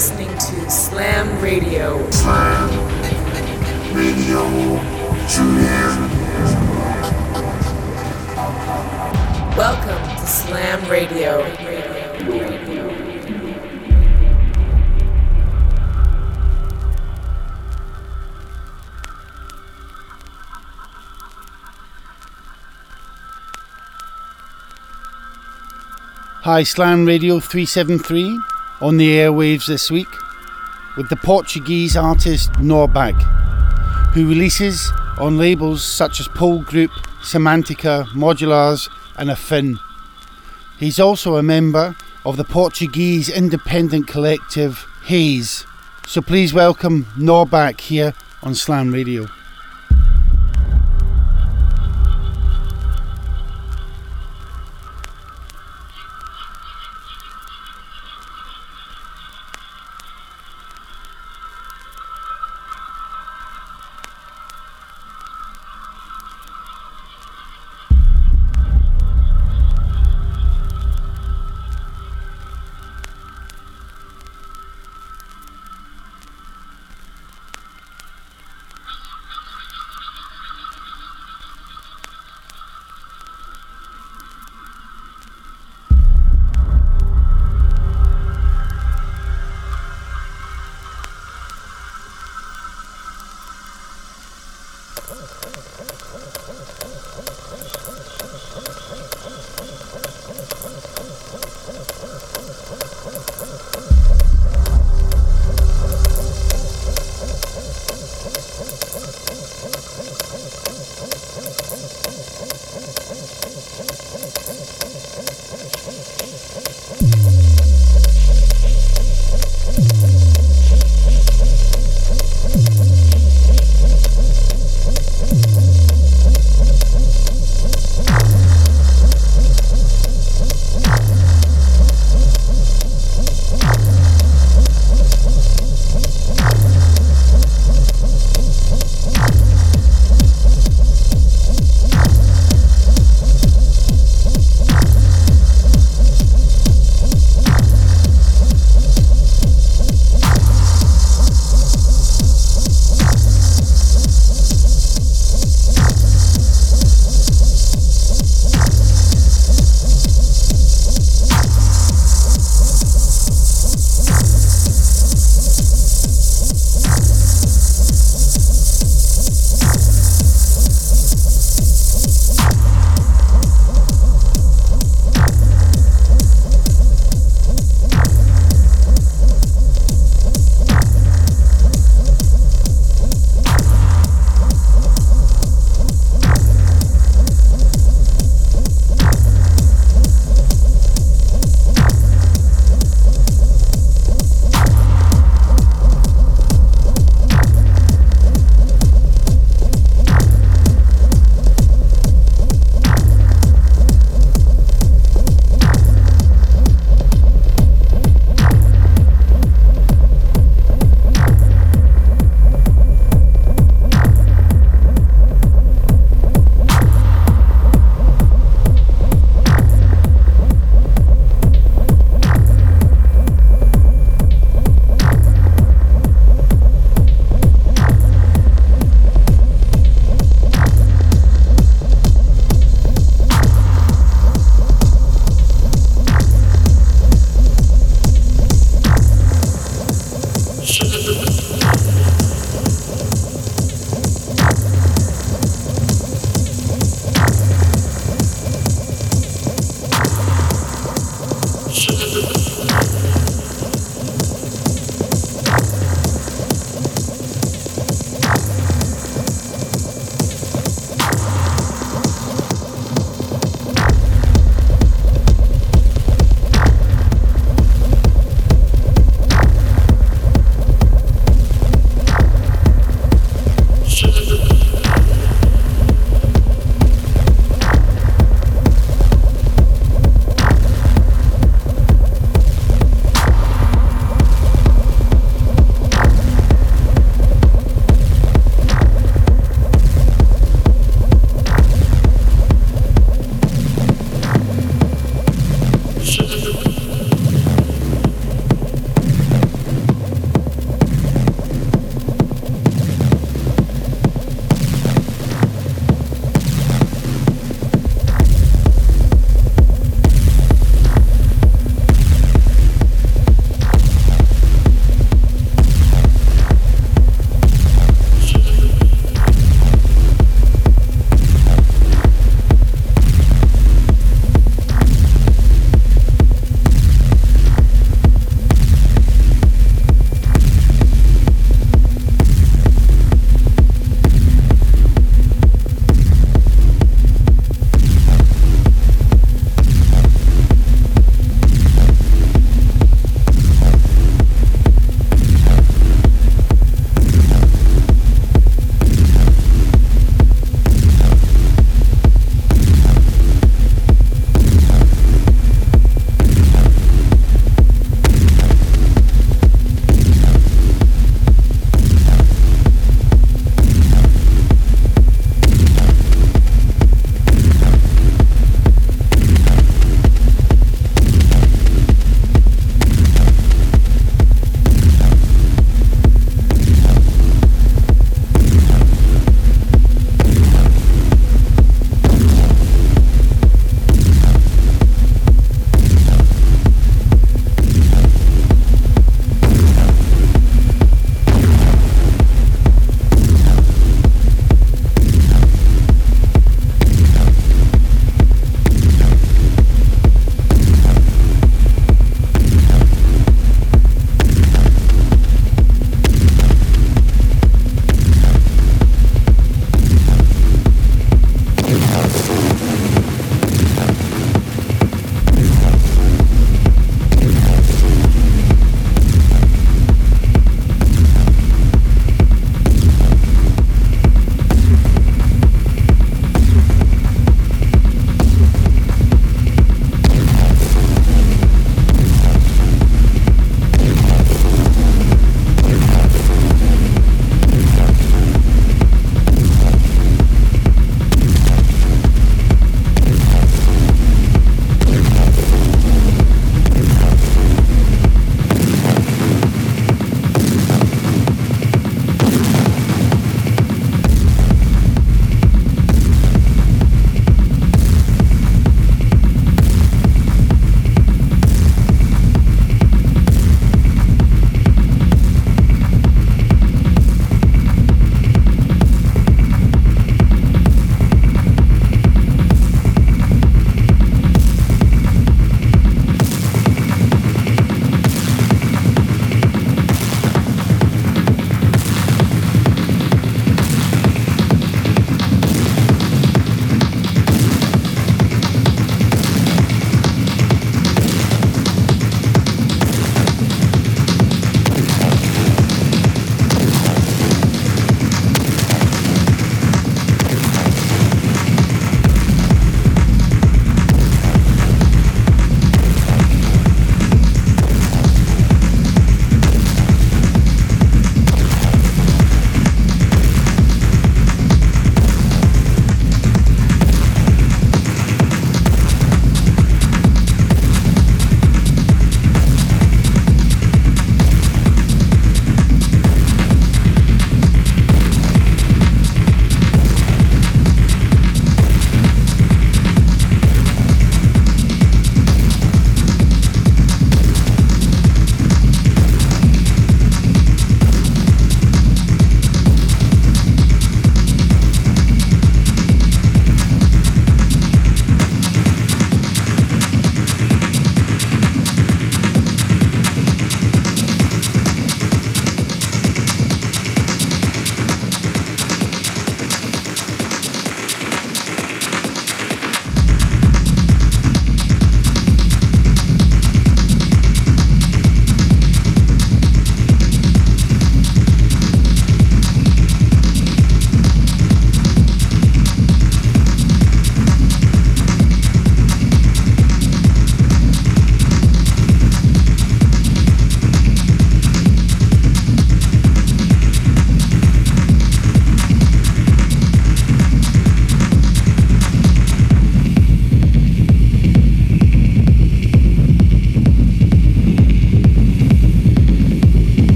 listening to Slam Radio. Slam Radio. Tune. Welcome to Slam Radio. Hi, Slam Radio 373 on the airwaves this week with the Portuguese artist Norbag, who releases on labels such as Pole Group, Semantica, Modularz, and Affin. He's also a member of the Portuguese independent collective Haze. So please welcome Norbag here on Slam Radio.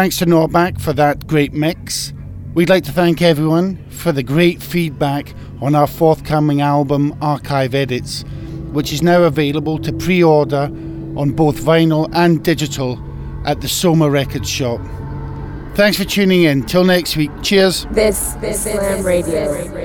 Thanks to Norback for that great mix. We'd like to thank everyone for the great feedback on our forthcoming album Archive Edits, which is now available to pre order on both vinyl and digital at the Soma Records shop. Thanks for tuning in. Till next week. Cheers. This, this Slam Radio.